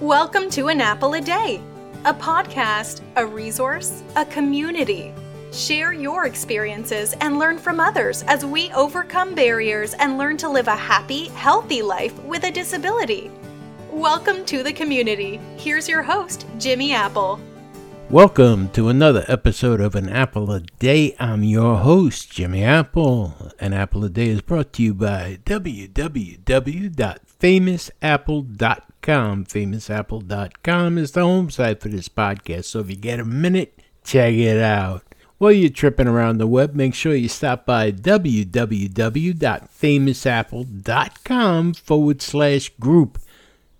Welcome to An Apple a Day, a podcast, a resource, a community. Share your experiences and learn from others as we overcome barriers and learn to live a happy, healthy life with a disability. Welcome to the community. Here's your host, Jimmy Apple. Welcome to another episode of An Apple a Day. I'm your host, Jimmy Apple. An Apple a Day is brought to you by www.famousapple.com. Famousapple.com is the home site for this podcast, so if you get a minute, check it out. While you're tripping around the web, make sure you stop by www.famousapple.com forward slash group.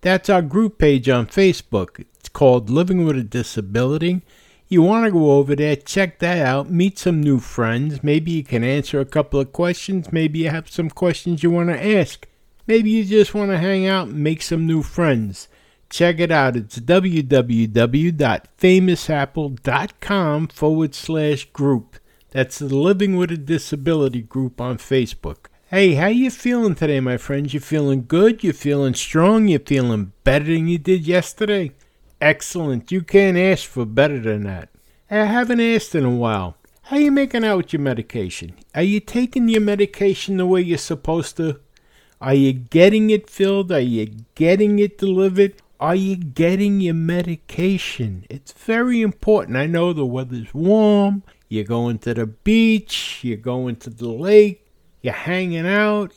That's our group page on Facebook. It's called Living with a Disability. You want to go over there, check that out, meet some new friends. Maybe you can answer a couple of questions. Maybe you have some questions you want to ask. Maybe you just want to hang out and make some new friends. Check it out. It's www.famousapple.com forward slash group. That's the Living with a Disability group on Facebook. Hey, how you feeling today, my friends? You feeling good? You feeling strong? You feeling better than you did yesterday? Excellent. You can't ask for better than that. I haven't asked in a while. How you making out with your medication? Are you taking your medication the way you're supposed to? Are you getting it filled? Are you getting it delivered? Are you getting your medication? It's very important. I know the weather's warm. You're going to the beach. You're going to the lake. You're hanging out.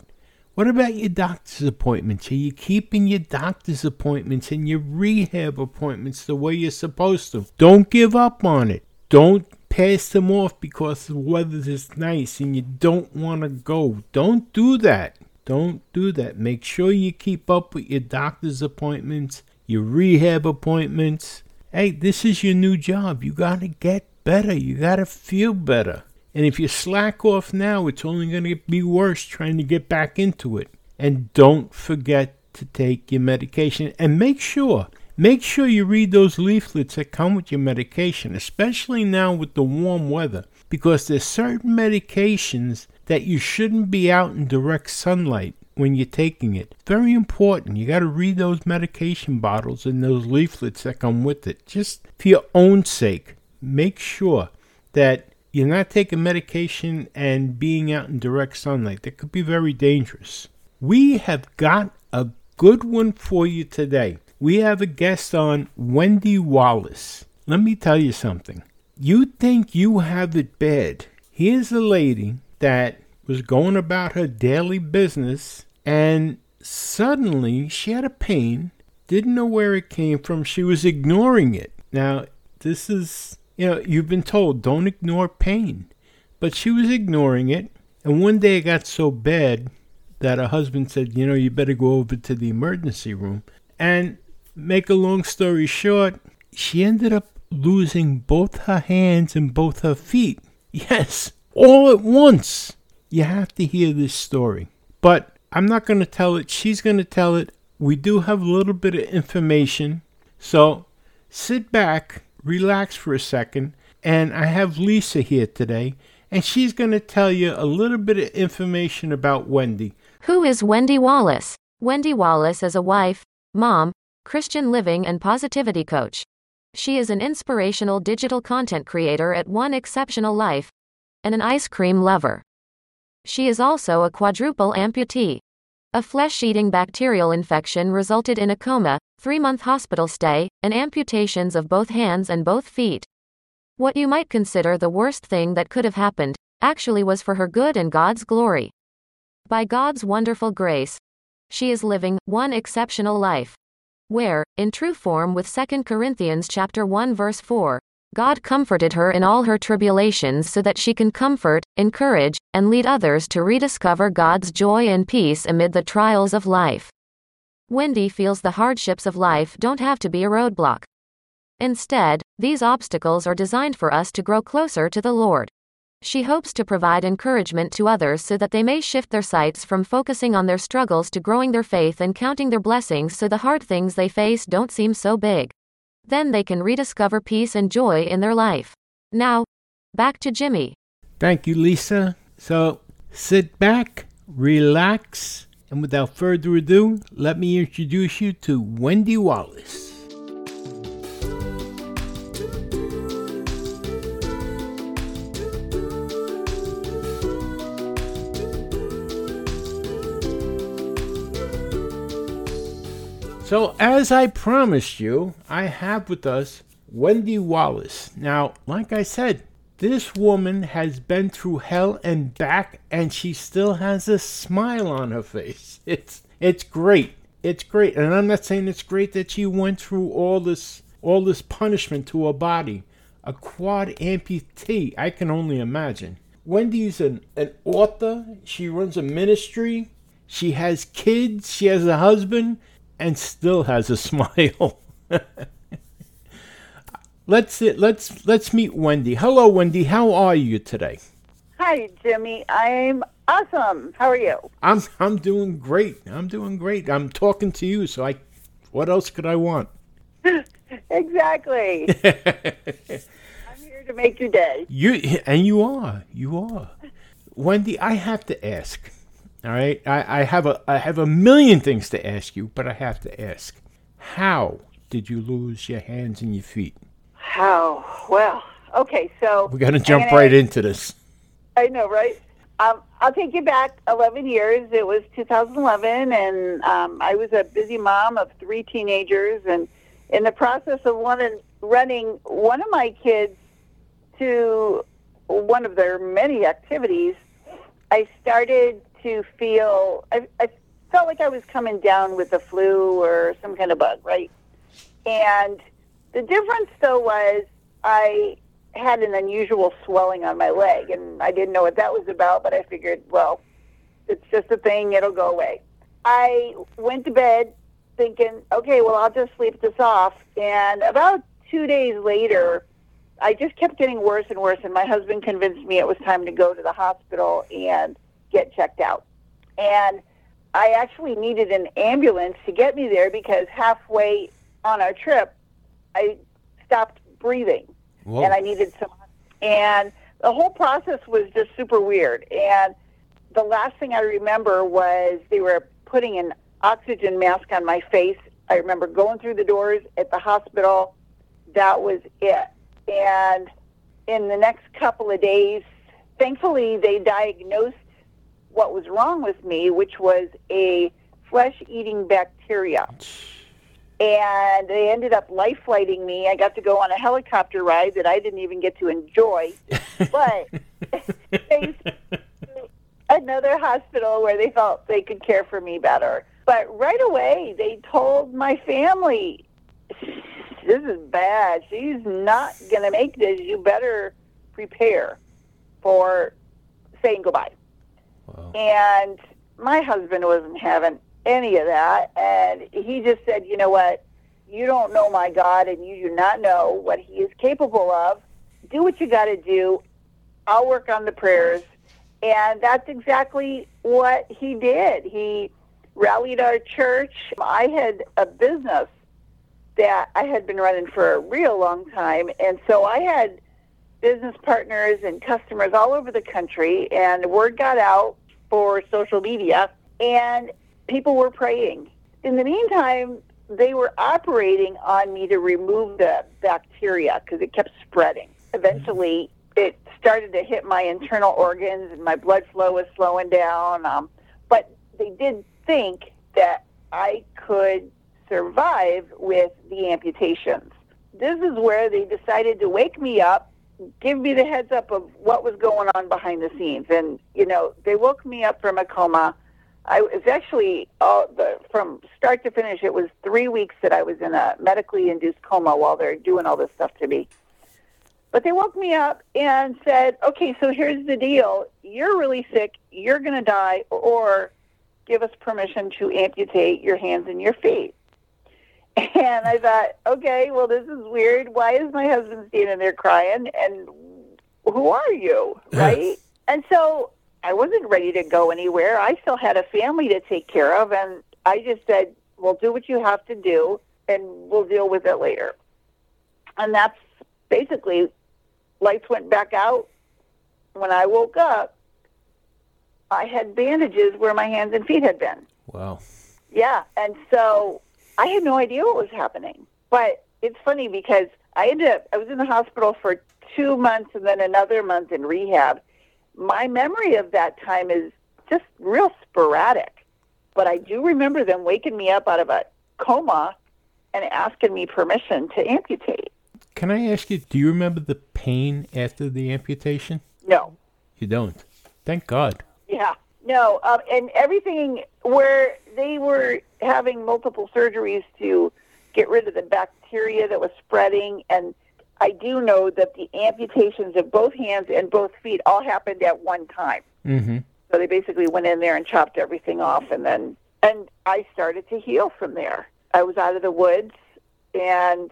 What about your doctor's appointments? Are you keeping your doctor's appointments and your rehab appointments the way you're supposed to? Don't give up on it. Don't pass them off because the weather is nice and you don't want to go. Don't do that. Don't do that. Make sure you keep up with your doctor's appointments, your rehab appointments. Hey, this is your new job. You got to get better. You got to feel better. And if you slack off now, it's only going to be worse trying to get back into it. And don't forget to take your medication. And make sure, make sure you read those leaflets that come with your medication, especially now with the warm weather, because there's certain medications that you shouldn't be out in direct sunlight when you're taking it. Very important. You got to read those medication bottles and those leaflets that come with it. Just for your own sake, make sure that you're not taking medication and being out in direct sunlight. That could be very dangerous. We have got a good one for you today. We have a guest on, Wendy Wallace. Let me tell you something. You think you have it bad. Here's a lady that was going about her daily business and suddenly she had a pain, didn't know where it came from. She was ignoring it. Now, this is you know, you've been told don't ignore pain. But she was ignoring it. And one day it got so bad that her husband said, you know, you better go over to the emergency room. And make a long story short, she ended up losing both her hands and both her feet. Yes, all at once. You have to hear this story. But I'm not going to tell it. She's going to tell it. We do have a little bit of information. So sit back relax for a second. And I have Lisa here today, and she's going to tell you a little bit of information about Wendy. Who is Wendy Wallace? Wendy Wallace is a wife, mom, Christian living and positivity coach. She is an inspirational digital content creator at One Exceptional Life and an ice cream lover. She is also a quadruple amputee. A flesh eating bacterial infection resulted in a coma, three month hospital stay, and amputations of both hands and both feet. What you might consider the worst thing that could have happened, actually was for her good and God's glory. By God's wonderful grace, she is living one exceptional life. Where, in true form with 2 Corinthians chapter 1 verse 4, God comforted her in all her tribulations so that she can comfort, encourage, and lead others to rediscover God's joy and peace amid the trials of life. Wendy feels the hardships of life don't have to be a roadblock. Instead, these obstacles are designed for us to grow closer to the Lord. She hopes to provide encouragement to others so that they may shift their sights from focusing on their struggles to growing their faith and counting their blessings so the hard things they face don't seem so big. Then they can rediscover peace and joy in their life. Now, back to Jimmy. Thank you, Lisa. So sit back, relax, and without further ado, let me introduce you to Wendy Wallace. So, as I promised you, I have with us Wendy Wallace. Now, like I said, this woman has been through hell and back, and she still has a smile on her face. It's it's great. It's great, and I'm not saying it's great that she went through all this all this punishment to her body. A quad amputee, I can only imagine. Wendy's an, an author. She runs a ministry. She has kids. She has a husband, and still has a smile. let's let's let's meet Wendy. Hello, Wendy. How are you today? Hi, Jimmy. I'm awesome. How are you? I'm I'm doing great. I'm doing great. I'm talking to you, so I. What else could I want? exactly. I'm here to make your day. You and you are. You are. Wendy, I have to ask. All right, I, I have a I have a million things to ask you, but I have to ask: How did you lose your hands and your feet? How? Well, okay, so we got to jump right into this. I know, right? Um, I'll take you back 11 years. It was 2011, and um, I was a busy mom of three teenagers, and in the process of one running one of my kids to one of their many activities, I started to feel I, I felt like I was coming down with the flu or some kind of bug, right? And the difference though was I had an unusual swelling on my leg, and I didn't know what that was about, but I figured, well, it's just a thing; it'll go away. I went to bed thinking, okay, well, I'll just sleep this off. And about two days later, I just kept getting worse and worse, and my husband convinced me it was time to go to the hospital and get checked out. And I actually needed an ambulance to get me there because halfway on our trip, I stopped breathing Whoa. and I needed some. And the whole process was just super weird. And the last thing I remember was they were putting an oxygen mask on my face. I remember going through the doors at the hospital. That was it. And in the next couple of days, thankfully, they diagnosed what was wrong with me, which was a flesh eating bacteria. And they ended up life flighting me. I got to go on a helicopter ride that I didn't even get to enjoy. But they another hospital where they felt they could care for me better. But right away, they told my family, this is bad. She's not going to make this. You better prepare for saying goodbye. Wow. And my husband wasn't having any of that. And he just said, you know what? You don't know my God and you do not know what he is capable of. Do what you got to do. I'll work on the prayers. And that's exactly what he did. He rallied our church. I had a business that I had been running for a real long time. And so I had business partners and customers all over the country. And the word got out for social media, and people were praying. In the meantime, they were operating on me to remove the bacteria because it kept spreading. Eventually, it started to hit my internal organs, and my blood flow was slowing down. Um, but they did think that I could survive with the amputations. This is where they decided to wake me up give me the heads up of what was going on behind the scenes. And you know, they woke me up from a coma. I was actually uh, the, from start to finish. It was three weeks that I was in a medically induced coma while they're doing all this stuff to me. But they woke me up and said, "Okay, so here's the deal. You're really sick. You're going to die, or give us permission to amputate your hands and your feet." And I thought, okay, well, this is weird. Why is my husband standing there crying? And who are you? Right? and so I wasn't ready to go anywhere. I still had a family to take care of. And I just said, well, do what you have to do and we'll deal with it later. And that's basically lights went back out. When I woke up, I had bandages where my hands and feet had been. Wow. Yeah. And so I had no idea what was happening. But it's funny because I ended up, I was in the hospital for two months and then another month in rehab. My memory of that time is just real sporadic. But I do remember them waking me up out of a coma and asking me permission to amputate. Can I ask you, do you remember the pain after the amputation? No. You don't. Thank God. No. Um, and everything where they were having multiple surgeries to get rid of the bacteria that was spreading. And I do know that the amputations of both hands and both feet all happened at one time. Mm-hmm. So they basically went in there and chopped everything off, and then and I started to heal from there. I was out of the woods, and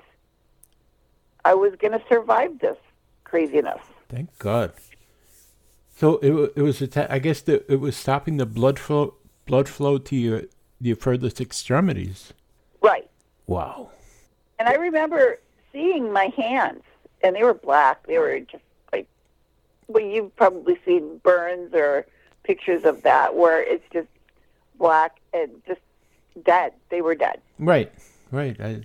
I was going to survive this craziness. Thank God. So it it was atta- I guess the, it was stopping the blood flow blood flow to your your furthest extremities. Right. Wow. And I remember seeing my hands, and they were black. They were just like, well, you've probably seen burns or pictures of that where it's just black and just dead. They were dead. Right. Right. I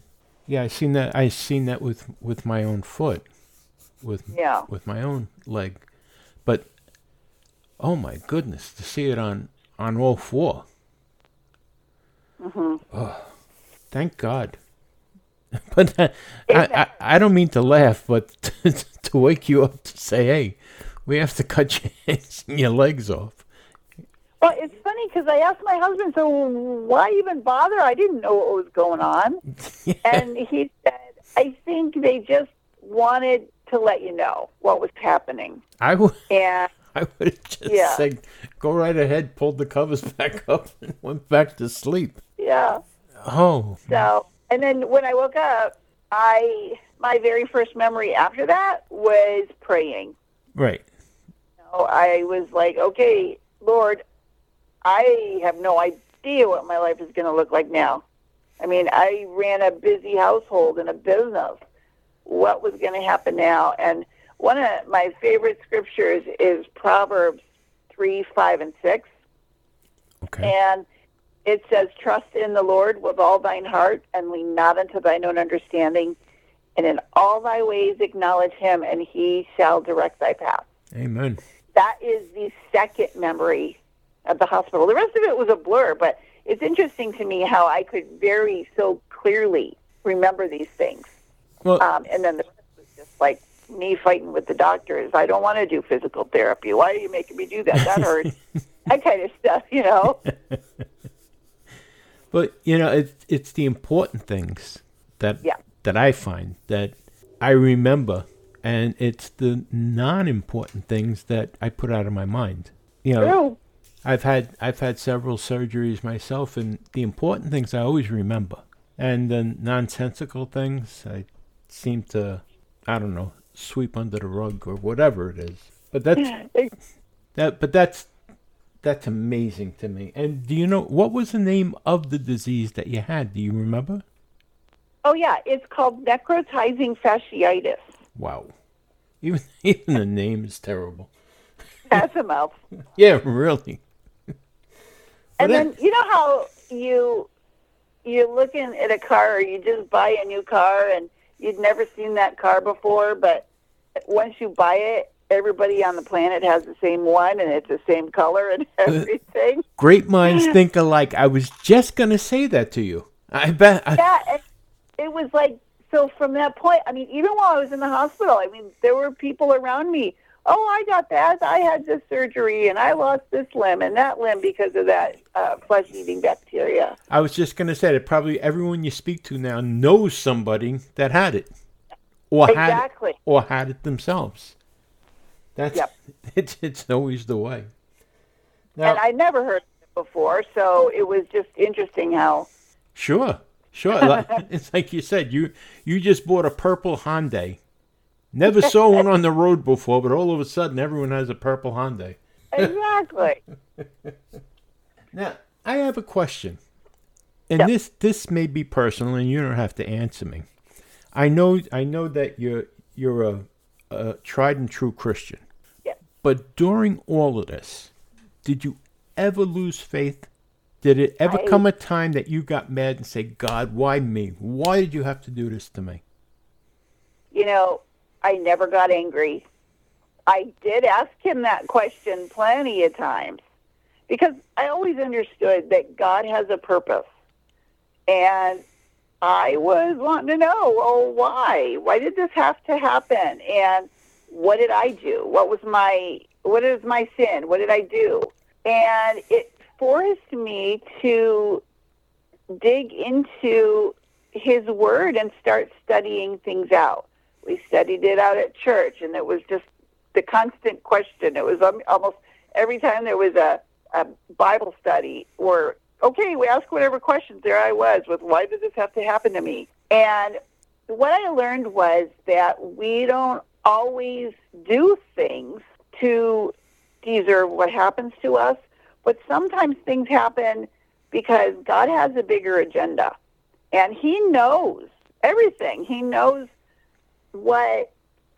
yeah, I seen that I seen that with with my own foot. With Yeah. with my own leg. But oh my goodness, to see it on on all 4 hmm Oh, thank God. but uh, I, I, I don't mean to laugh, but to wake you up to say, hey, we have to cut your hands and your legs off. Well, it's funny because I asked my husband, so why even bother? I didn't know what was going on. And he said, I think they just wanted to let you know what was happening. I would, And I would have just Yeah. said, go right ahead, pulled the covers back up, and went back to sleep. yeah, Oh, so, and then when I woke up, I, my very first memory after that was praying. right. Know, I was like, okay, Lord, I have no idea what my life is going to look like now. I mean, I ran a busy household and a business. What was going to happen now? And one of my favorite scriptures is Proverbs 3, 5, and 6. Okay. And it says, Trust in the Lord with all thine heart and lean not unto thine own understanding. And in all thy ways acknowledge him, and he shall direct thy path Amen. that is the second memory of the hospital. The rest of it was a blur, but it's interesting to me how I could very so clearly remember these things. Well, Um, and then the rest was just like me fighting with the doctors. I don't want to do physical therapy. Why are you making me do that? That hurts. that kind of stuff, you know. But you know, it's it's the important things that Yeah. that I find that I remember, and it's the non-important things that I put out of my mind. You know, True. I've had I've had several surgeries myself, and the important things I always remember, and the nonsensical things I seem to, I don't know, sweep under the rug or whatever it is. But that's that. But that's that's amazing to me. And do you know what was the name of the disease that you had? Do you remember? Oh yeah, it's called necrotizing fasciitis. Wow, even even the name is terrible. That's a mouthful. Yeah, really. And then that- you know how you you're looking at a car or you just buy a new car and you'd never seen that car before, but once you buy it, everybody on the planet has the same one and it's the same color and everything. Great minds think alike. I was just gonna say that to you. I bet. I, yeah, and it was like so from that point. I mean, even while I was in the hospital, I mean, there were people around me. Oh, I got that. I had this surgery, and I lost this limb and that limb because of that uh, flesh-eating bacteria. I was just gonna say that probably everyone you speak to now knows somebody that had it, or had it, or had it themselves. That's Yep. it's it's always the way. Now, and I never heard of it before, so it was just interesting how. Sure, sure. Like- it's like you said, you you just bought a purple Hyundai. Never saw one on the road before, but all of a sudden everyone has a purple Hyundai. Exactly. Now, I have a question. And Yeah. this this may be personal and you don't have to answer me. I know I know that you're you're a, a tried and true Christian. Yeah. But during all of this, did you ever lose faith? Did it ever I- come a time that you got mad and say, God, why me? Why did you have to do this to me? you know, I never got angry. I did ask him that question plenty of times because I always understood that God has a purpose. And I was wanting to know, oh, why? Why did this have to happen? And what did I do? What was my what is my sin? What did I do? And it forced me to dig into his word and start studying things out. We studied it out at church, and it was just the constant question. It was almost every time there was a, a Bible study or okay, we ask whatever questions. There I was with why did this have to happen to me? And what I learned was that we don't always do things to deserve what happens to us, but sometimes things happen because God has a bigger agenda. And He knows everything. He knows what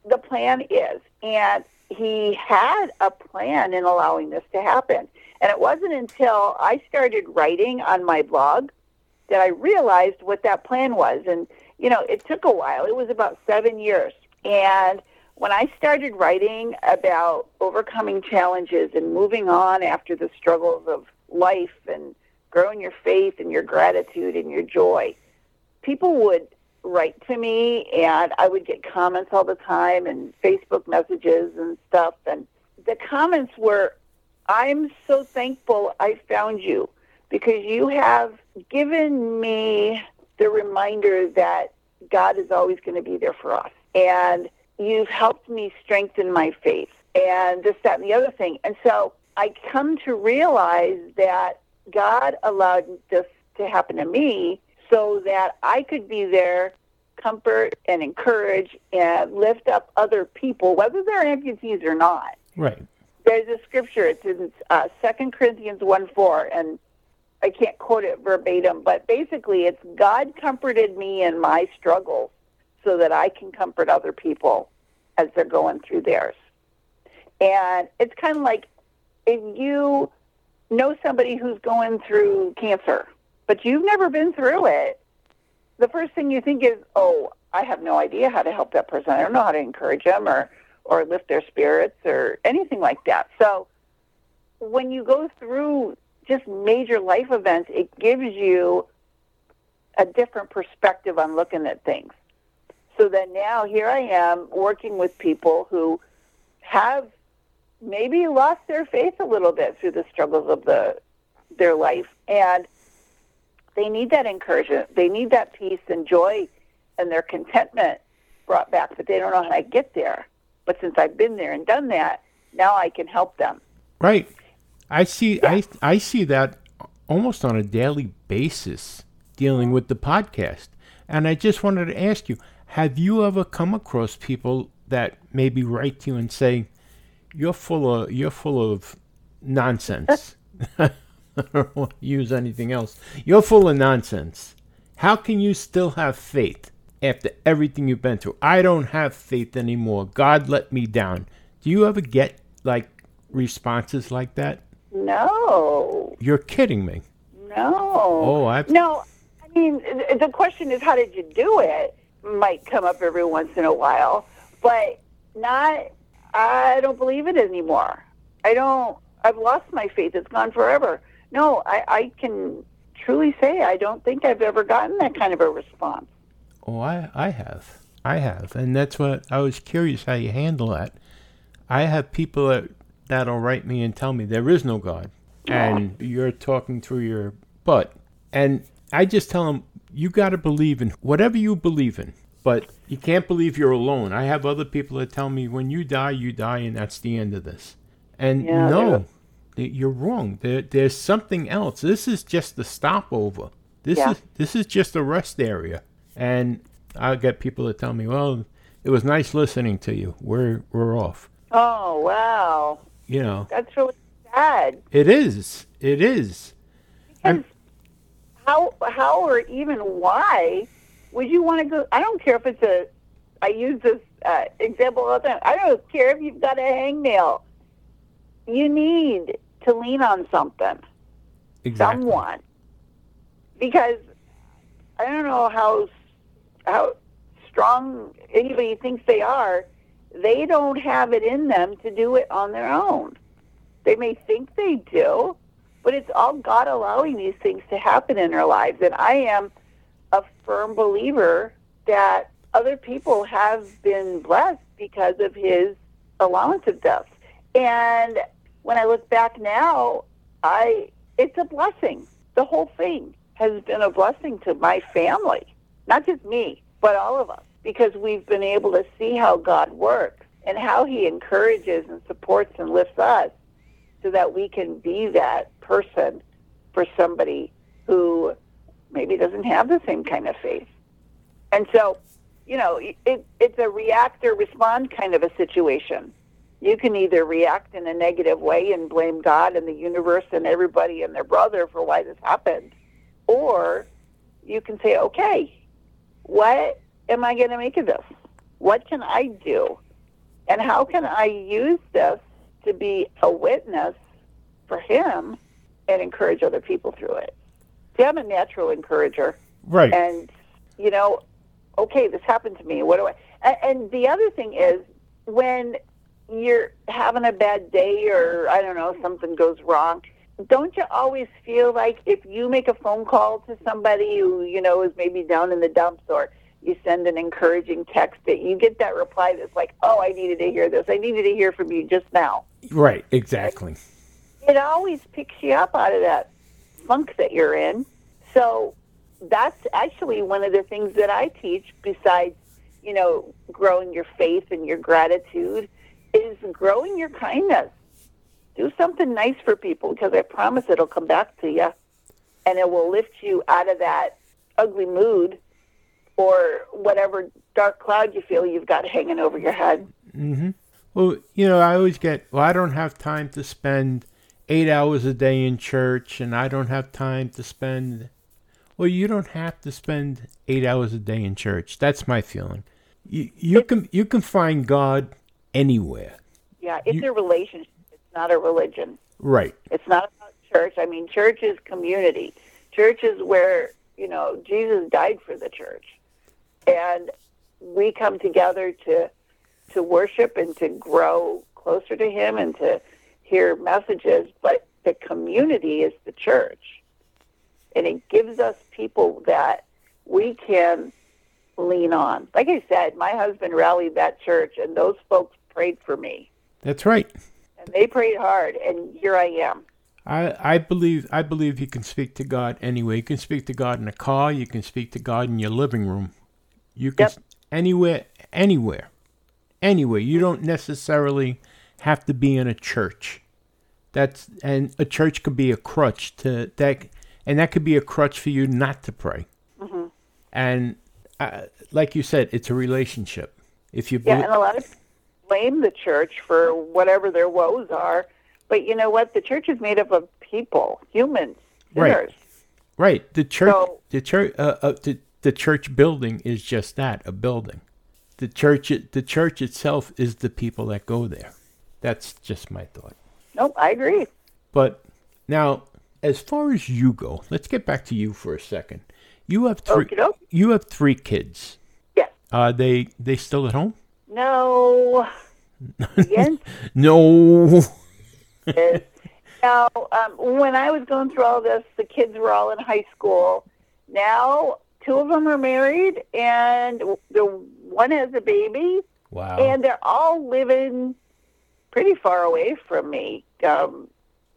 the plan is. And He had a plan in allowing this to happen. And it wasn't until I started writing on my blog that I realized what that plan was. And, you know, it took a while. It was about seven years. And when I started writing about overcoming challenges and moving on after the struggles of life and growing your faith and your gratitude and your joy, people would write to me and I would get comments all the time and Facebook messages and stuff. And the comments were I'm so thankful I found you because you have given me the reminder that God is always going to be there for us. And you've helped me strengthen my faith and this, that, and the other thing. And so I come to realize that God allowed this to happen to me so that I could be there, comfort and encourage and lift up other people, whether they're amputees or not. Right there's a scripture. It's in uh, 2 Corinthians 1 4, and I can't quote it verbatim, but basically it's God comforted me in my struggles so that I can comfort other people as they're going through theirs. And it's kind of like if you know somebody who's going through cancer, but you've never been through it, the first thing you think is, oh, I have no idea how to help that person. I don't know how to encourage them or or lift their spirits or anything like that. So when you go through just major life events, it gives you a different perspective on looking at things. So then now here I am working with people who have maybe lost their faith a little bit through the struggles of the their life and they need that encouragement. They need that peace and joy and their contentment brought back, but they don't know how to get there. But since I've been there and done that, now I can help them. Right. I see. Yeah. I I see that almost on a daily basis dealing with the podcast. And I just wanted to ask you: Have you ever come across people that maybe write to you and say, "You're full of you're full of nonsense." I don't want to use anything else. You're full of nonsense. How can you still have faith? after everything you've been through. I don't have faith anymore. God let me down. Do you ever get like responses like that? No. You're kidding me. No. Oh, I. No, I mean the question is how did you do it? Might come up every once in a while, but not. I don't believe it anymore. I don't. I've lost my faith. It's gone forever. No, I, I can truly say I don't think I've ever gotten that kind of a response. Oh, I, I have. I have. And that's what I was curious how you handle that. I have people that, that'll write me and tell me there is no God. And you're talking through your butt. And I just tell them, you got to believe in whatever you believe in. But you can't believe you're alone. I have other people that tell me, when you die, you die, and that's the end of this. And yeah, no, you're wrong. There, there's something else. This is just the stopover. This yeah. is this is just a rest area. And I get people that tell me, "Well, it was nice listening to you. We're we're off." Oh wow! You know that's really sad. It is. It is. Because how how or even why would you want to go? I don't care if it's a. I use this uh, example all the time. I don't care if you've got a hangnail. You need to lean on something, exactly. someone, because I don't know how how strong anybody thinks they are, they don't have it in them to do it on their own. They may think they do, but it's all God allowing these things to happen in our lives. And I am a firm believer that other people have been blessed because of his allowance of death. And when I look back now, I it's a blessing. The whole thing has been a blessing to my family, not just me, but all of us, because we've been able to see how God works and how He encourages and supports and lifts us so that we can be that person for somebody who maybe doesn't have the same kind of faith. And so, you know, it, it's a react or respond kind of a situation. You can either react in a negative way and blame God and the universe and everybody and their brother for why this happened, or you can say, okay, what am I going to make of this? What can I do? And how can I use this to be a witness for him and encourage other people through it? See, I'm a natural encourager. Right. And, you know, okay, this happened to me. What do I? And, and the other thing is when you're having a bad day or, I don't know, something goes wrong, don't you always feel like if you make a phone call to somebody who, you know, is maybe down in the dumps or you send an encouraging text that you get that reply that's like, oh, I needed to hear this. I needed to hear from you just now. Right, exactly. It always picks you up out of that funk that you're in. So that's actually one of the things that I teach besides, you know, growing your faith and your gratitude is growing your kindness. Do something nice for people because I promise it'll come back to you and it will lift you out of that ugly mood or whatever dark cloud you feel you've got hanging over your head. Mm-hmm. Well, you know, I always get, well, I don't have time to spend eight hours a day in church and I don't have time to spend. Well, you don't have to spend eight hours a day in church. That's my feeling. You, you can you can find God anywhere. Yeah, it's You- a relationship. It's not a religion. Right. It's not about church. I mean, church is community. Church is where, you know, Jesus died for the church. And we come together to to worship and to grow closer to him and to hear messages, but the community is the church. And it gives us people that we can lean on. Like I said, my husband rallied that church and those folks prayed for me. That's right. And they prayed hard and here I am. I, I believe I believe you can speak to God anyway. You can speak to God in a car. You can speak to God in your living room. You can Yep. anywhere, anywhere, anywhere. You don't necessarily have to be in a church. That's and a church could be a crutch to that, and that could be a crutch for you not to pray. And uh, like you said, it's a relationship. If you Yeah, belie- and a lot of blame the church for whatever their woes are. But you know what? The church is made up of people, humans, Right. sinners. Right. The church. So- the church. Uh, uh, the, the church building is just that, a building. The church. The church itself is the people that go there. That's just my thought. Nope, I agree. But now, as far as you go, let's get back to you for a second. You have three. You have three kids. Yes. Are they they still at home? No. Again, No. is now um, when I was going through all this, the kids were all in high school. Now two of them are married, and the one has a baby. Wow. and they're all living pretty far away from me. Um,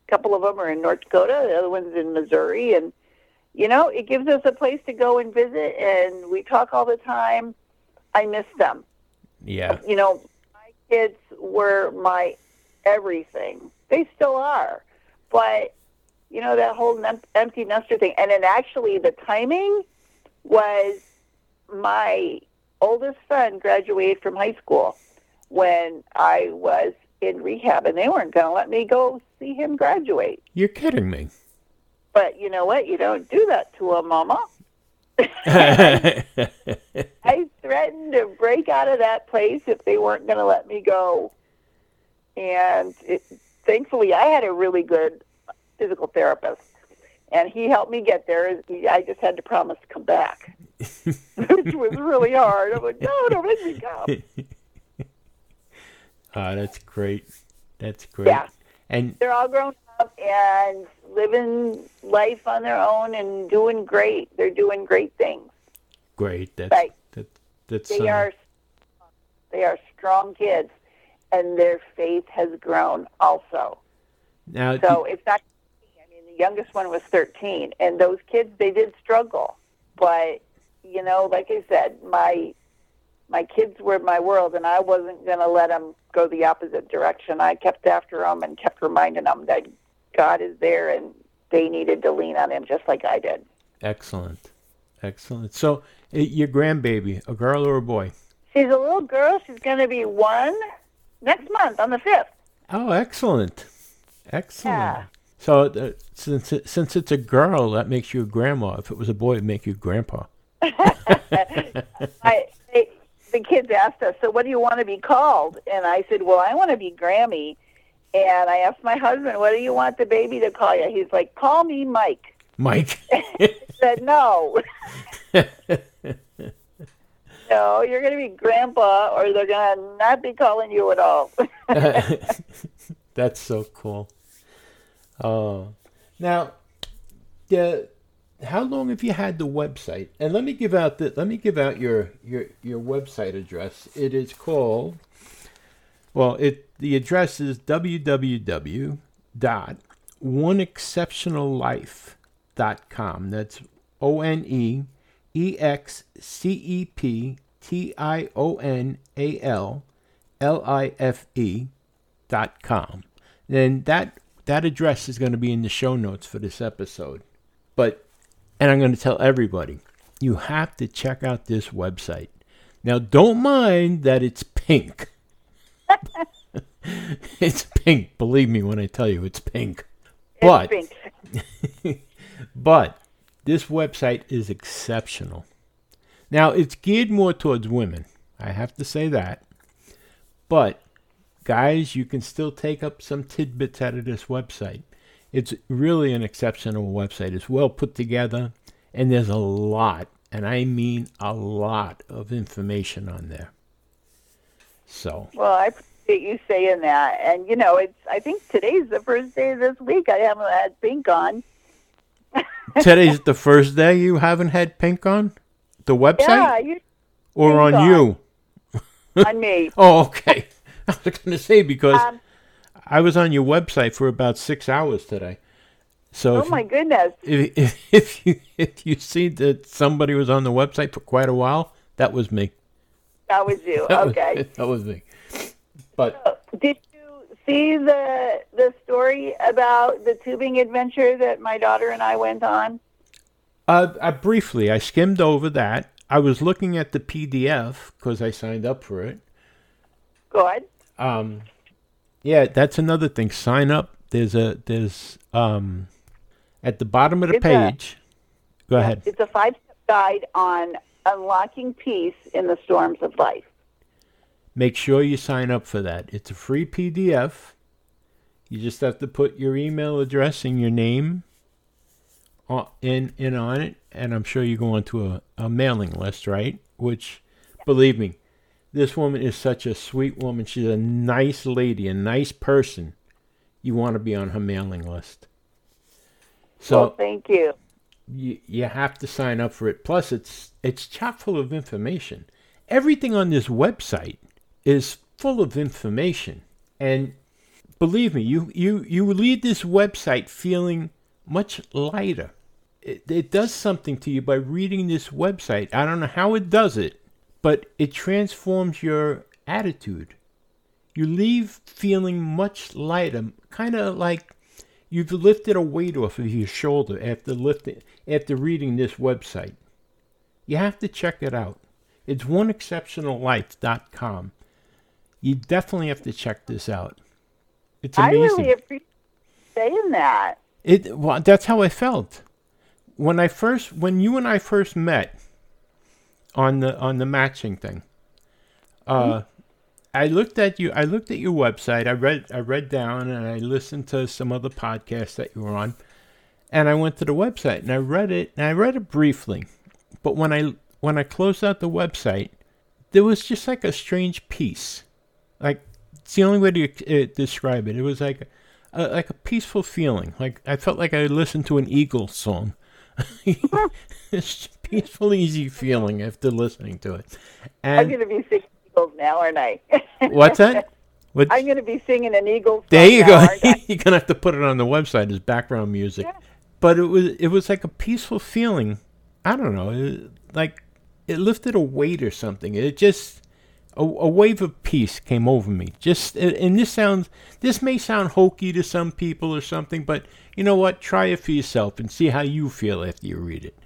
a couple of them are in North Dakota, the other one's in Missouri, and you know, it gives us a place to go and visit, and we talk all the time. I miss them. Yeah. You know, my kids were my everything. They still are, but you know that whole empty nester thing, and then actually the timing was my oldest son graduated from high school when I was in rehab, and they weren't going to let me go see him graduate. You're kidding me. But you know what? You don't do that to a mama. I threatened to break out of that place if they weren't going to let me go. And it, thankfully, I had a really good physical therapist, and he helped me get there. I just had to promise to come back, which was really hard. I'm like, no, don't make me come. Ah, that's great. That's great. Yeah. And They're all grown up and living life on their own and doing great. They're doing great things. Great. That's, Right. That, that's They uh, are they are strong kids, and their faith has grown also. now. So it's not. I mean, the youngest one was 13, and those kids they did struggle, but you know, like I said, my my kids were my world, and I wasn't going to let them go the opposite direction. I kept after them and kept reminding them that God is there, and they needed to lean on Him just like I did. Excellent. Excellent. So, uh, your grandbaby, a girl or a boy? She's a little girl. She's going to be one next month on the fifth. Oh, excellent. Excellent. Yeah. So, uh, since it, since it's a girl, that makes you a grandma. If it was a boy, it'd make you a grandpa. I, they, the kids asked us, so what do you want to be called? And I said, well, I want to be Grammy. And I asked my husband, what do you want the baby to call you? He's like, call me Mike. Mike. Said, no. no, you're going to be Grandpa, or they're going to not be calling you at all. That's so cool. Oh, now, the how long have you had the website? And let me give out the let me give out your your your website address. It is called. Well, it the address is www.oneexceptionallife.com. That's O N E E X C E P T I O N A L L I F E dot com. Then that that address is going to be in the show notes for this episode. But and I'm going to tell everybody, you have to check out this website. Now don't mind that it's pink. it's pink, believe me when I tell you it's pink. But Pink. but this website is exceptional. Now, it's geared more towards women. I have to say that. But, guys, you can still take up some tidbits out of this website. It's really an exceptional website. It's well put together, and there's a lot, and I mean a lot of information on there. So, Well, I appreciate you saying that. And, you know, it's. I think today's the first day of this week I haven't had pink on. today's the first day you haven't had pink on the website Yeah, you, or on on. you. on me. Oh, okay. I was going to say because Um, I was on your website for about six hours today. So oh, my goodness. if, if, if you if you see that somebody was on the website for quite a while, that was me. That was you. That was- Okay. that was me. But Did you see the the story about the tubing adventure that my daughter and I went on? uh, I briefly, I skimmed over that. I was looking at the PDF because I signed up for it. Good. Um, yeah, that's another thing. Sign up. There's a there's um at the bottom of the It's a- page. Go ahead. It's a five step guide on unlocking peace in the storms of life. Make sure you sign up for that. It's a free PDF. You just have to put your email address and your name in in on it, and I'm sure you go onto a, a mailing list, right? Which, believe me, this woman is such a sweet woman. She's a nice lady, a nice person. You want to be on her mailing list. So well, thank you. you, you have to sign up for it. Plus, it's it's chock full of information. Everything on this website is full of information, and believe me, you you you leave this website feeling much lighter. It, it does something to you by reading this website. I don't know how it does it, but it transforms your attitude. You leave feeling much lighter, kind of like You've lifted a weight off of your shoulder after lifting after reading this website. You have to check it out. It's oneexceptionallife.com. You definitely have to check this out. It's amazing. I really appreciate saying that. It well, that's how I felt when I first when you and I first met on the on the matching thing. Uh, I looked at you. I looked at your website. I read I read down and I listened to some other podcasts that you were on, and I went to the website and I read it and I read it briefly, but when I when I closed out the website, there was just like a strange peace. Like it's the only way to uh, describe it. It was like a, like a peaceful feeling. Like I felt like I listened to an Eagles song. it's a peaceful, easy feeling after listening to it. I'm going to be singing Eagles now, aren't I? what's that? What? I'm going to be singing an Eagles. There you now, go. You're gonna have to put it on the website as background music. Yeah. But it was it was like a peaceful feeling. I don't know, it, like it lifted a weight or something. It just a, a wave of peace came over me. Just and this sounds this may sound hokey to some people or something, but you know what? Try it for yourself and see how you feel after you read it.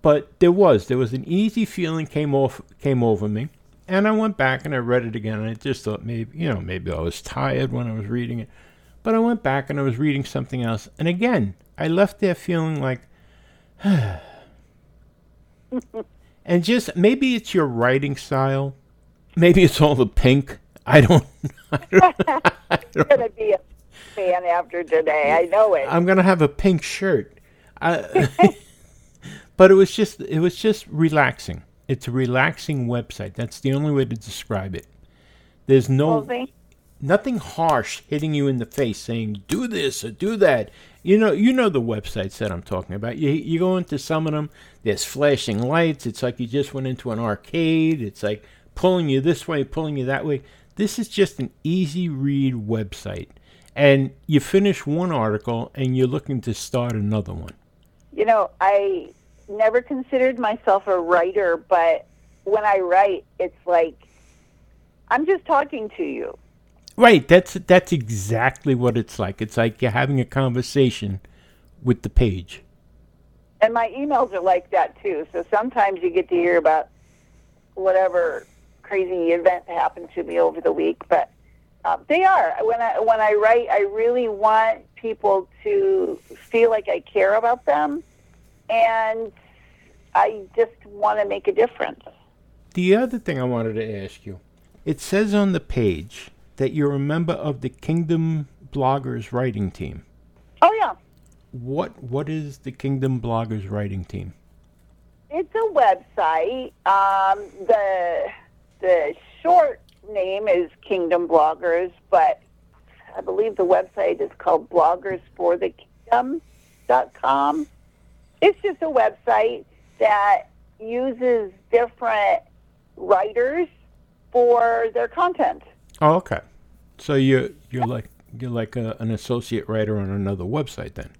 But there was there was an easy feeling came off came over me. And I went back and I read it again, and I just thought maybe, you know, maybe I was tired when I was reading it. But I went back and I was reading something else. And again, I left there feeling like, and just maybe it's your writing style. Maybe it's all the pink. I don't, I don't I'm going to be a fan after today. I know it. I'm gonna have a pink shirt. I, but it was just it was just relaxing. It's a relaxing website. That's the only way to describe it. There's no Well, nothing harsh hitting you in the face saying do this or do that. You know, you know the websites that I'm talking about. You you go into some of them. There's flashing lights. It's like you just went into an arcade. It's like pulling you this way, pulling you that way. This is just an easy read website, and you finish one article and you're looking to start another one. You know, I never considered myself a writer, but when I write, it's like I'm just talking to you. Right. That's that's exactly what it's like. It's like you're having a conversation with the page. And my emails are like that too. So sometimes you get to hear about whatever crazy event happened to me over the week, but um, they are. When I when I write, I really want people to feel like I care about them, and I just want to make a difference. The other thing I wanted to ask you, it says on the page that you're a member of the Kingdom Bloggers writing team. Oh yeah, What what is the Kingdom Bloggers writing team? it's a website. Um, the the short name is Kingdom Bloggers, but I believe the website is called bloggersforthekingdom.com. It's just a website that uses different writers for their content. Oh, okay. So you you're like you're like a, an associate writer on another website then.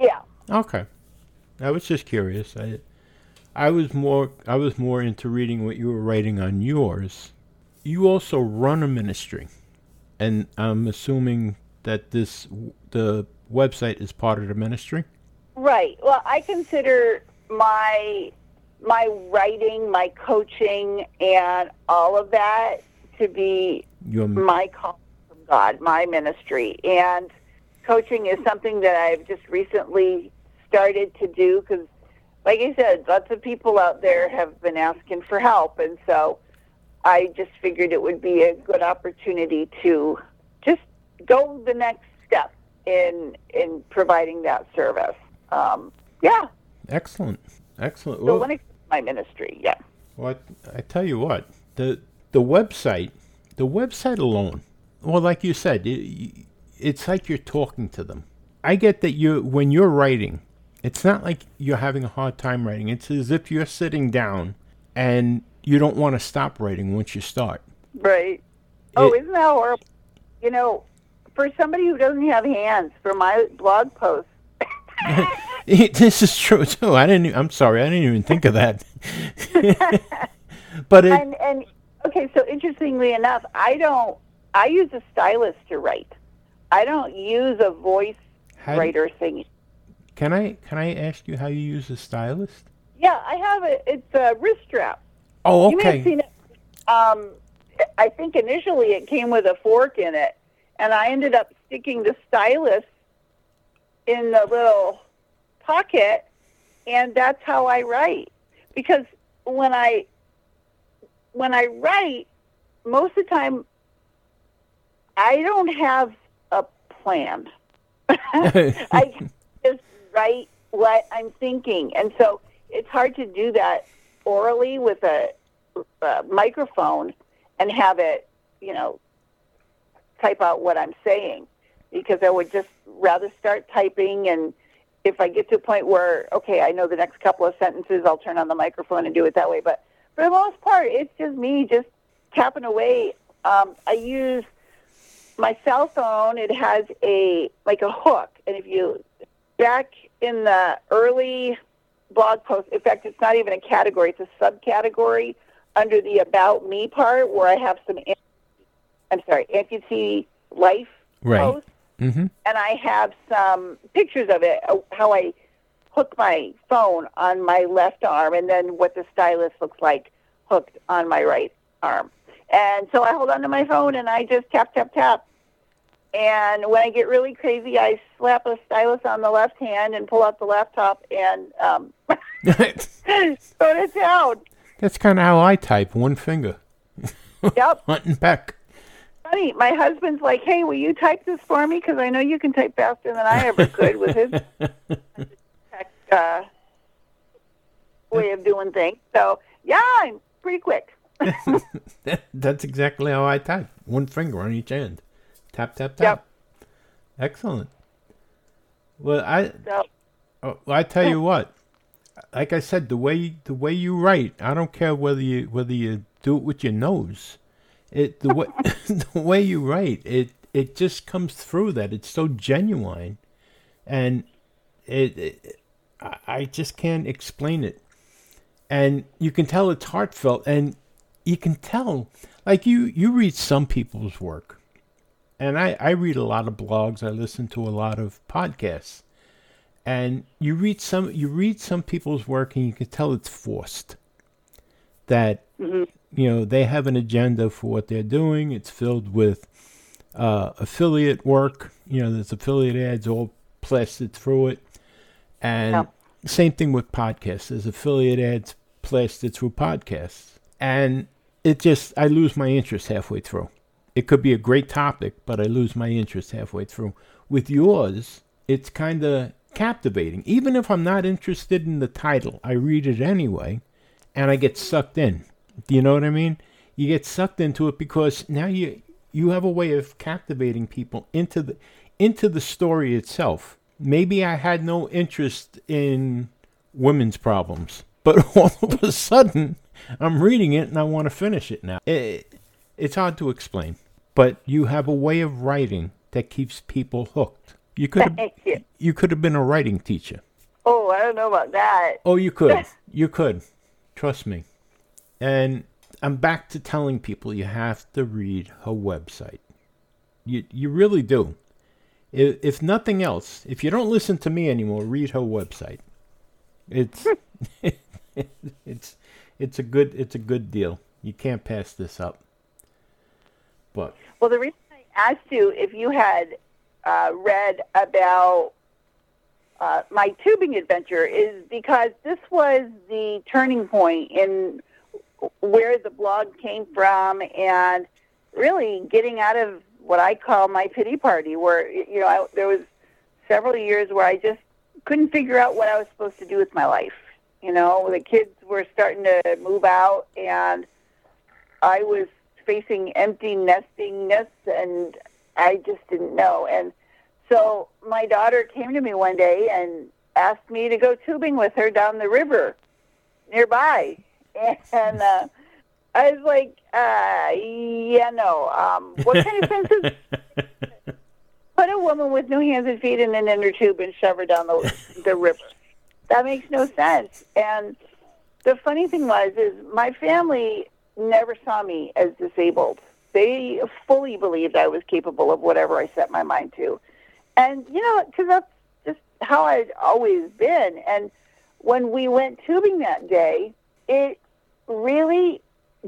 Yeah. Okay. I was just curious. I I was more I was more into reading what you were writing on yours. You also run a ministry. And I'm assuming that this the website is part of the ministry. Right. Well, I consider my my writing, my coaching, and all of that to be Your my call from God, my ministry. And coaching is something that I've just recently started to do because, like I said, lots of people out there have been asking for help. And so I just figured it would be a good opportunity to just go the next step in in providing that service. Um, yeah. excellent. Excellent. So Well, when it my ministry, yeah. What I tell you what, the the website, the website alone. Well, like you said, it, it's like you're talking to them. I get that you when you're writing, it's not like you're having a hard time writing. It's as if you're sitting down and you don't want to stop writing once you start. Right. Oh, isn't that horrible? You know, for somebody who doesn't have hands, for my blog posts, this is true too. I didn't. I'm sorry. I didn't even think of that. but it, and and okay, so interestingly enough, I don't. I use a stylus to write. I don't use a voice how do- writer thing. Can I can I ask you how you use a stylist? Yeah, I have it. It's a wrist strap. Oh, okay. You may have seen it. Um, I think initially it came with a fork in it, and I ended up sticking the stylus in the little pocket, and that's how I write. Because when I when I write, most of the time I don't have a plan. I just write what I'm thinking, and so it's hard to do that orally with a, a microphone and have it, you know, type out what I'm saying because I would just rather start typing and if I get to a point where okay, I know the next couple of sentences, I'll turn on the microphone and do it that way. But for the most part, it's just me just tapping away. Um, I use my cell phone. It has a like a hook, and if you back in the early blog post, in fact, it's not even a category; it's a subcategory under the about me part where I have some. I'm sorry, amputee life Right. posts Mm-hmm. and I have some pictures of it, how I hook my phone on my left arm, and then what the stylus looks like hooked on my right arm. And so I hold onto my phone and I just tap, tap, tap. And when I get really crazy, I slap a stylus on the left hand and pull out the laptop and um, throw it down. That's kind of how I type, one finger, Yep. front and back. Funny, my husband's like, "Hey, will you type this for me? Because I know you can type faster than I ever could with his tech uh, way of doing things." So, yeah, I'm pretty quick. That- That's exactly how I type. One finger on each hand. Tap, tap, tap. Excellent. Well, I So, oh, well, I tell you what. Like I said, the way the way you write, I don't care whether you whether you do it with your nose. It the way the way you write, it it just comes through that it's so genuine, and it, it I, I just can't explain it. And you can tell it's heartfelt, and you can tell like you you read some people's work and I, I read a lot of blogs. I listen to a lot of podcasts. And you read some you read some people's work and you can tell it's forced. That you know they have an agenda for what they're doing. It's filled with uh, affiliate work. You know there's affiliate ads all plastered through it. And Yeah. same thing with podcasts. There's affiliate ads plastered through podcasts. And it just i lose my interest halfway through it could be a great topic but i lose my interest halfway through. With yours it's kind of captivating. Even if i'm not interested in the title i read it anyway and i get sucked in. Do you know what i mean? You get sucked into it because now you you have a way of captivating people into the into the story itself. Maybe i had no interest in women's problems but all of a sudden i'm reading it and i want to finish it now. It, it's hard to explain but you have a way of writing that keeps people hooked you could have you. you could have been a writing teacher Oh, I don't know about that. Oh, you could. You could. Trust me. And I'm back to telling people you have to read her website. You you really do. If, if nothing else, if you don't listen to me anymore, read her website. It's it's it's a good it's a good deal. You can't pass this up. But Well, the reason I asked you if you had uh, read about uh, my tubing adventure is because this was the turning point in where the blog came from and really getting out of what I call my pity party, where, you know, I, there was several years where I just couldn't figure out what I was supposed to do with my life. You know, the kids were starting to move out and I was facing empty nestingness and I just didn't know. And so my daughter came to me one day and asked me to go tubing with her down the river nearby. And uh, I was like, uh, yeah, no. Um, what kind of sense is put a woman with no hands and feet in an inner tube and shove her down the, the river? That makes no sense. And the funny thing was, is my family never saw me as disabled. They fully believed I was capable of whatever I set my mind to. And, you know, because that's just how I'd always been. And when we went tubing that day, it really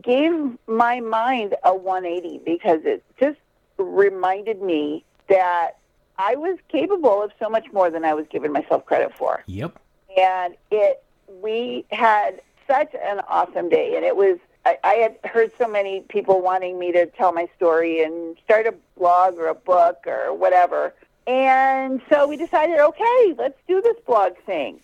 gave my mind a 180 because it just reminded me that I was capable of so much more than I was giving myself credit for yep. and it we had such an awesome day and it was I, I had heard so many people wanting me to tell my story and start a blog or a book or whatever and so we decided okay let's do this blog thing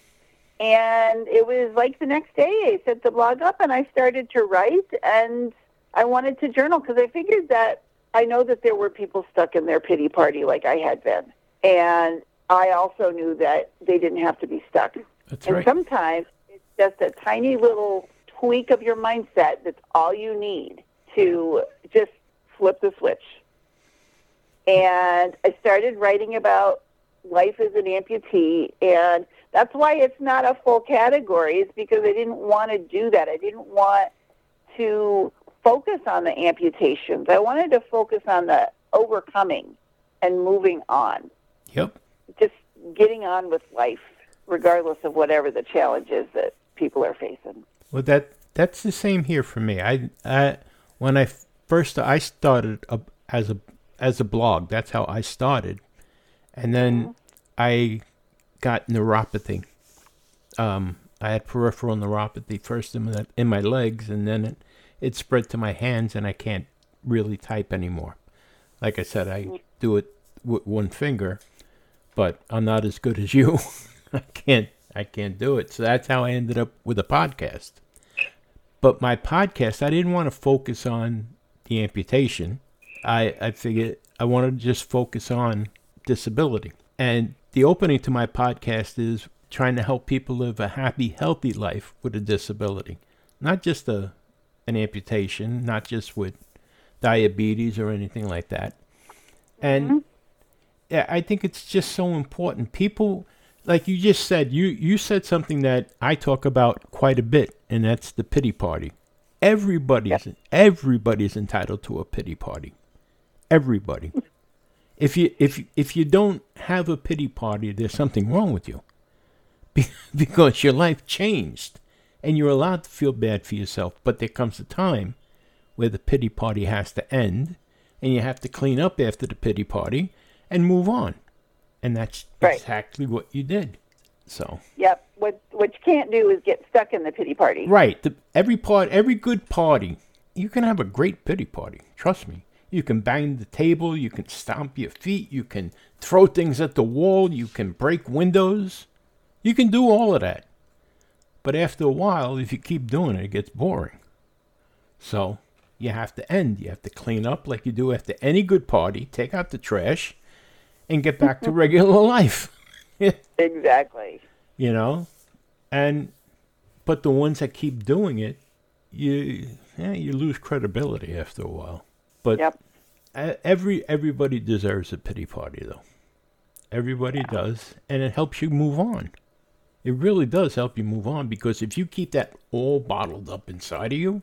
and it was like the next day i set the blog up and i started to write and i wanted to journal because i figured that i know that there were people stuck in their pity party like i had been and I also knew that they didn't have to be stuck. That's and right. sometimes it's just a tiny little tweak of your mindset that's all you need to just flip the switch. And I started writing about life as an amputee, and that's why it's not a full category, is because I didn't want to do that. I didn't want to focus on the amputations. I wanted to focus on the overcoming and moving on, Yep. just getting on with life, regardless of whatever the challenge is that people are facing. Well, that that's the same here for me. I, I when I first I started a, as a as a blog. That's how I started, and then I got neuropathy. Um, I had peripheral neuropathy first in my, in my legs, and then it, it spread to my hands, and I can't really type anymore. Like I said, I do it with one finger, but I'm not as good as you. I can't I can't do it. So that's how I ended up with a podcast. But my podcast, I didn't want to focus on the amputation. I I figured I wanted to just focus on disability. And the opening to my podcast is trying to help people live a happy, healthy life with a disability. Not just a an amputation, not just with diabetes or anything like that. And mm-hmm. yeah, I think it's just so important. People, like you just said, you you said something that I talk about quite a bit, and that's the pity party. Everybody's everybody's entitled to a pity party. Everybody. If you if if you don't have a pity party, there's something wrong with you. Be- because your life changed, and you're allowed to feel bad for yourself. But there comes a time where the pity party has to end, and you have to clean up after the pity party and move on. And that's Right. exactly what you did. So Yep. What what you can't do is get stuck in the pity party. right, the, every part, every good party, you can have a great pity party. Trust me. You can bang the table, you can stomp your feet, you can throw things at the wall, you can break windows. You can do all of that. But after a while, if you keep doing it, it gets boring. So you have to end. You have to clean up like you do after any good party, take out the trash, and get back to regular life. Exactly. you know? And but the ones that keep doing it you yeah, you lose credibility after a while. But Yep. every everybody deserves a pity party though. Everybody does and it helps you move on. It really does help you move on because if you keep that all bottled up inside of you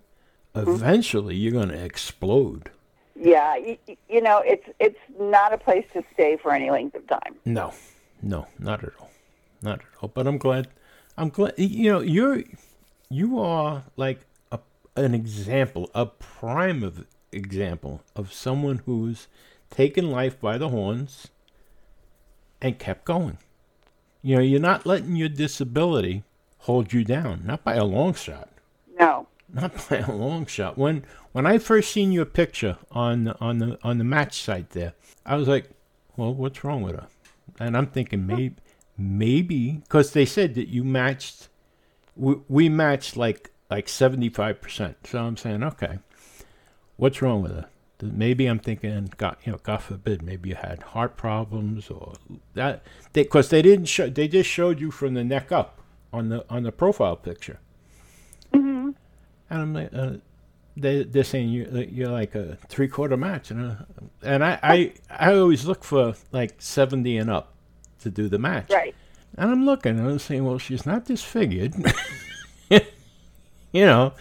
mm-hmm. eventually you're going to explode Yeah. You, you know, it's it's not a place to stay for any length of time. No, no, not at all, not at all. But I'm glad. I'm glad. You know, you're you are like a an example, a prime of example of someone who's taken life by the horns and kept going. You know, you're not letting your disability hold you down, not by a long shot No. Not by a long shot. When when I first seen your picture on the, on the on the match site there, I was like, "Well, what's wrong with her?" And I'm thinking maybe maybe because they said that you matched, we, we matched like like seventy five percent. So I'm saying, okay, what's wrong with her? Maybe I'm thinking, God, you know, God forbid, maybe you had heart problems or that. Because they, didn't show, they just showed you from the neck up on the on the profile picture. Mm-hmm. And I'm like, uh, they they're saying you you're like a three quarter match, and uh, and I, I I always look for like seventy and up to do the match. Right. And I'm looking, and I'm saying, well, she's not disfigured. you know,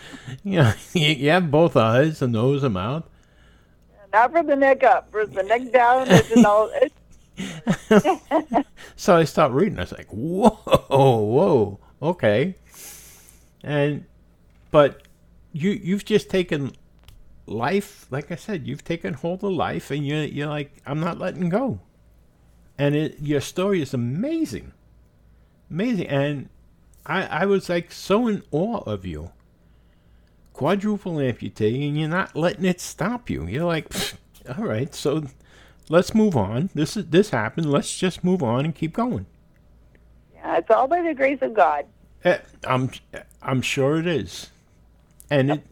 you know, you, have both eyes, a nose, a mouth. Not from the neck up. From the neck down, it's an all, it's, So I start reading. I was like, whoa, whoa, okay. And, but you you've just taken life, like I said, you've taken hold of life, and you're you're like, I'm not letting go. And it, your story is amazing, amazing. And I I was like so in awe of you. Quadruple amputee, and you're not letting it stop you. You're like, all right, so let's move on. This is this happened. Let's just move on and keep going. yeah, it's all by the grace of God. Eh, I'm I'm sure it is, and it,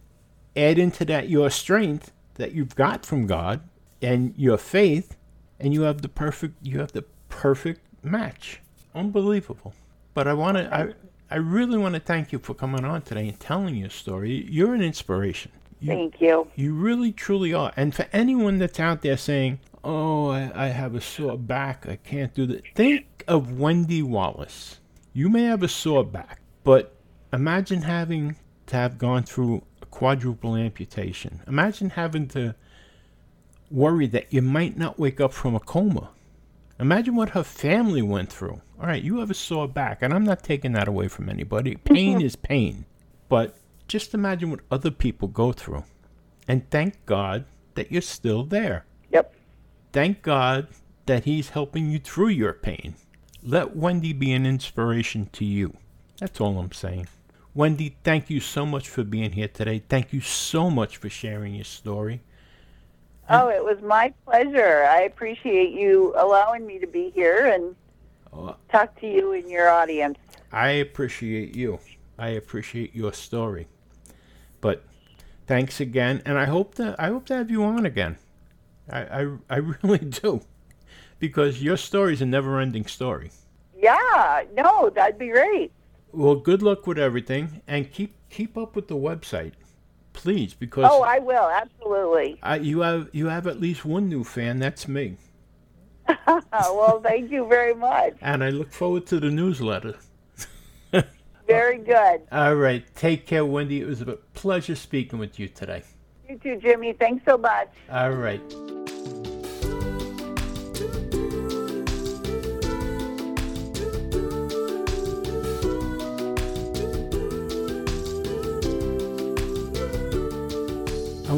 add into that your strength that you've got from God and your faith, and you have the perfect you have the perfect match. Unbelievable. But I want to, I, I really want to thank you for coming on today and telling your story. You're an inspiration. You, Thank you. You really, truly are. And for anyone that's out there saying, oh, I, I have a sore back, I can't do that, think of Wendy Wallace. You may have a sore back, but imagine having to have gone through a quadruple amputation. Imagine having to worry that you might not wake up from a coma. Imagine what her family went through. All right, you have a sore back, and I'm not taking that away from anybody. Pain is pain. But just imagine what other people go through. And thank God that you're still there. Yep. Thank God that He's helping you through your pain. Let Wendy be an inspiration to you. That's all I'm saying. Wendy, thank you so much for being here today. Thank you so much for sharing your story. Oh, it was my pleasure. I appreciate you allowing me to be here and Oh, talk to you and your audience. I appreciate you. I appreciate your story. But thanks again, and I hope to I hope to have you on again. I I, I really do, because your story is a never-ending story. Yeah, no, that'd be great. Well, good luck with everything, and keep keep up with the website, please, because Oh, I will, absolutely. I, you have you have at least one new fan. That's me, well, thank you very much. and I look forward to the newsletter. Very good. All right, take care, Wendy. It was a pleasure speaking with you today. You too, Jimmy. Thanks so much. All right.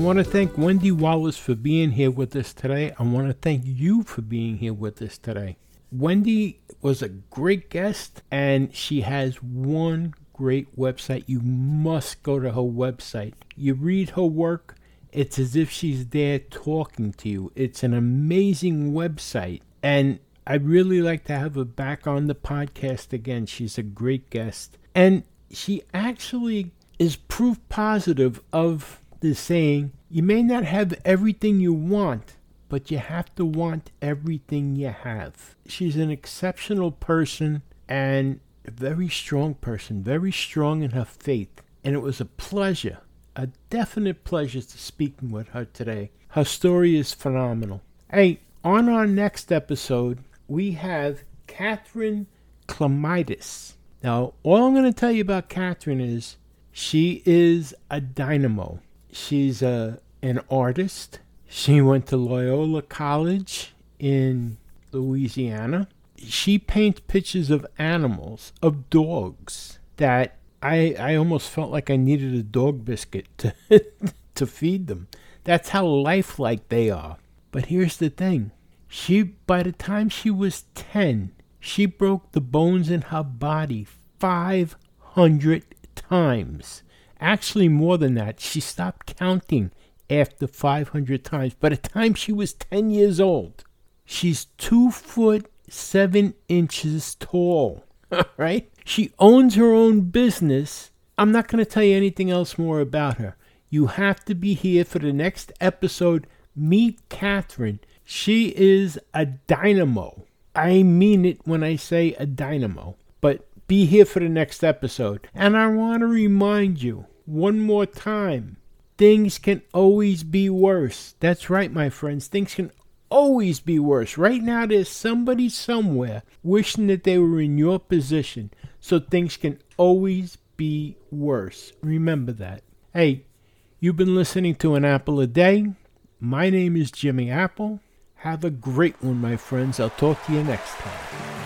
Want to thank Wendy Wallace for being here with us today. I want to thank you for being here with us today. Wendy was a great guest, and she has one great website. You must go to her website. You read her work, it's as if she's there talking to you. It's an amazing website, and I'd really like to have her back on the podcast again. She's a great guest, and she actually is proof positive of the saying you may not have everything you want, but you have to want everything you have. She's an exceptional person and a very strong person, very strong in her faith. And it was a pleasure, a definite pleasure to speaking with her today. Her story is phenomenal. Hey, on our next episode, we have Catherine Clemitis. Now, all I'm going to tell you about Catherine is she is a dynamo. She's a an artist. She went to Loyola College in Louisiana. She paints pictures of animals, of dogs that I I almost felt like I needed a dog biscuit to to feed them. That's how lifelike they are. But here's the thing. She by the time she was 10, she broke the bones in her body 500 times. Actually, more than that. She stopped counting after 500 times. By the time she was 10 years old, she's two foot seven inches tall. right? She owns her own business. I'm not going to tell you anything else more about her. You have to be here for the next episode. Meet Catherine. She is a dynamo. I mean it when I say a dynamo. But be here for the next episode. And I want to remind you one more time things can always be worse. That's right, my friends. Things can always be worse. Right now, there's somebody somewhere wishing that they were in your position. So things can always be worse. Remember that. Hey, you've been listening to An Apple a Day. My name is Jimmy Apple. Have a great one, my friends. I'll talk to you next time.